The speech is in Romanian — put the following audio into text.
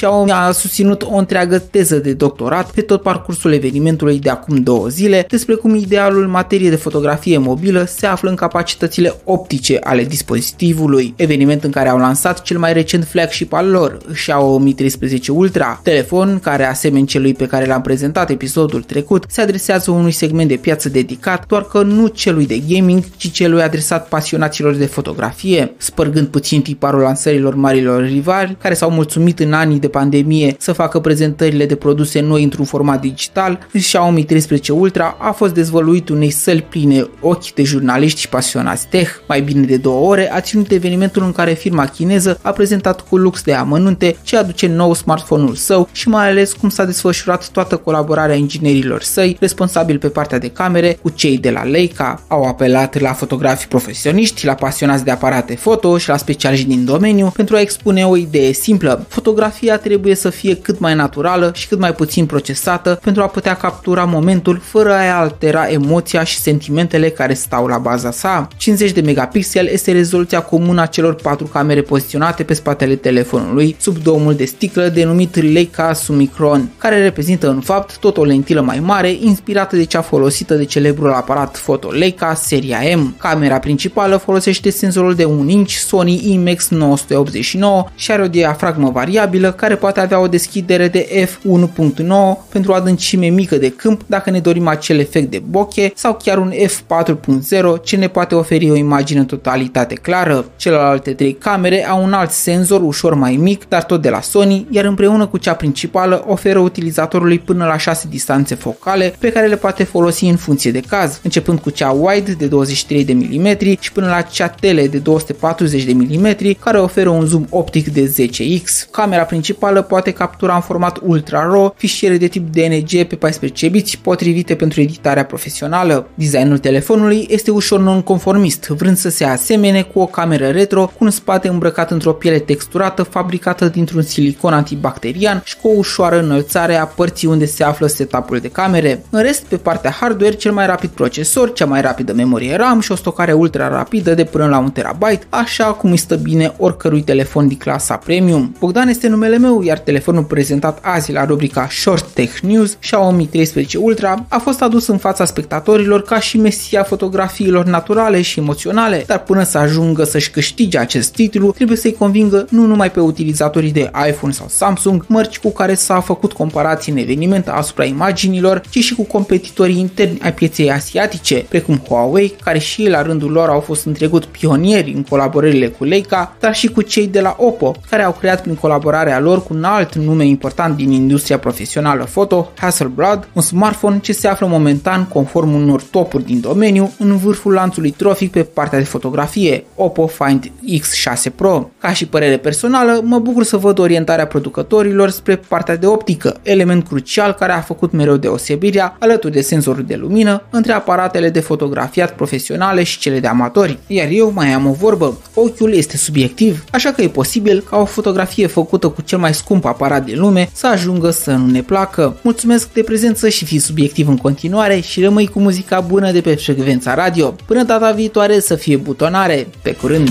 Xiaomi a susținut o întreagă teză de doctorat pe tot parcursul evenimentului de acum două zile despre cum idealul în materie de fotografie mobilă se află în capacitățile optice ale dispozitivului, eveniment în care au lansat cel mai recent flagship al lor, Xiaomi 13 Ultra, telefon care, asemeni celui pe care l-am prezentat episodul trecut, se adresează unui segment de piață dedicat, doar că nu celui de gaming, ci celui adresat pasionaților de fotografie, spărgând puțin tiparul lansărilor marilor rivali, care s-au mulțumit în anii de pandemie să facă prezentările de produse noi într-un format digital, Xiaomi 13 Ultra a fost dezvăluit unei săli pline ochi de jurnaliști și pasionați tech. Mai bine de două ore a ținut evenimentul în care firma chineză a prezentat cu lux de amănunte ce aduce nou smartphone-ul său și mai ales cum s-a desfășurat toată colaborarea inginerilor săi, responsabili pe partea de camere, cu cei de la Leica. Au apelat la fotografi profesioniști, la pasionați de aparate foto și la specialiști din domeniu pentru a expune o idee simplă. Fotografia trebuie să fie cât mai naturală și cât mai puțin procesată pentru a putea captura momentul fără a altera emoția și sentimentele care stau la baza sa. 50 de megapixel este rezoluția comună a celor patru camere poziționate pe spatele telefonului sub domul de sticlă denumit Leica Summicron, care reprezintă în fapt tot o lentilă mai mare inspirată de cea folosită de celebrul aparat foto Leica seria M. Camera principală folosește senzorul de 1 inch Sony IMX989 și are o diafragmă variabilă care poate avea o deschidere de f1.9 pentru o adâncime mică de câmp dacă ne dorim acel efect de bokeh sau chiar un f4.0 ce ne poate oferi o imagine în totalitate clară. Celelalte trei camere au un alt senzor ușor mai mic, dar tot de la Sony, iar împreună cu cea principală oferă utilizatorului până la 6 distanțe focale pe care le poate folosi în funcție de caz, începând cu cea wide de 23 de mm și până la cea tele de 240 de mm care oferă un zoom optic de 10x. Camera principală poate captura în format ultra RAW fișiere de tip DNG pe 14 bits potrivite pentru editarea profesională. Designul telefonului este ușor non-conformist, vrând să se asemene cu o cameră retro cu un spate îmbrăcat într-o piele texturată fabricată dintr-un silicon antibacterian și cu o ușoară înălțare a părții unde se află setup-ul de camere. În rest, pe partea hardware, cel mai rapid procesor, cea mai rapidă memorie RAM și o stocare ultra rapidă de până la 1 TB, așa cum îi stă bine oricărui telefon din clasa premium. Bogdan este numele meu, iar telefonul prezentat azi la rubrica Short Tech News, Xiaomi 13 Ultra, a fost adus în fața spectatorilor ca și mesia fotografiilor naturale și emoționale, dar până să ajungă să-și câștige acest titlu, trebuie să-i convingă nu numai pe utilizatorii de iPhone sau Samsung, mărci cu care s-a făcut comparații în eveniment asupra imaginilor, ci și cu competitorii interni ai pieței asiatice, precum Huawei, care și ei la rândul lor au fost în trecut pionieri în colaborările cu Leica, dar și cu cei de la Oppo, care au creat prin colaborarea lor cu un alt nume important din industria profesională foto, Hasselblad, un smartphone ce se află momentan, conform unor topuri din domeniu, în vârful lanțului trofic pe partea de fotografie, Oppo Find X6 Pro. Ca și părere personală, mă bucur să văd orientarea producătorilor spre partea de optică, element crucial care a făcut mereu deosebirea, alături de senzorul de lumină, între aparatele de fotografiat profesionale și cele de amatori. Iar eu mai am o vorbă, ochiul este subiectiv, așa că e posibil ca o fotografie făcută cu cel mai scump aparat din lume să ajungă să nu ne placă. Mulțumesc de prezență și fi subiectiv în continuare și rămâi cu muzica bună de pe frecvența radio. Până data viitoare să fie butonare. Pe curând!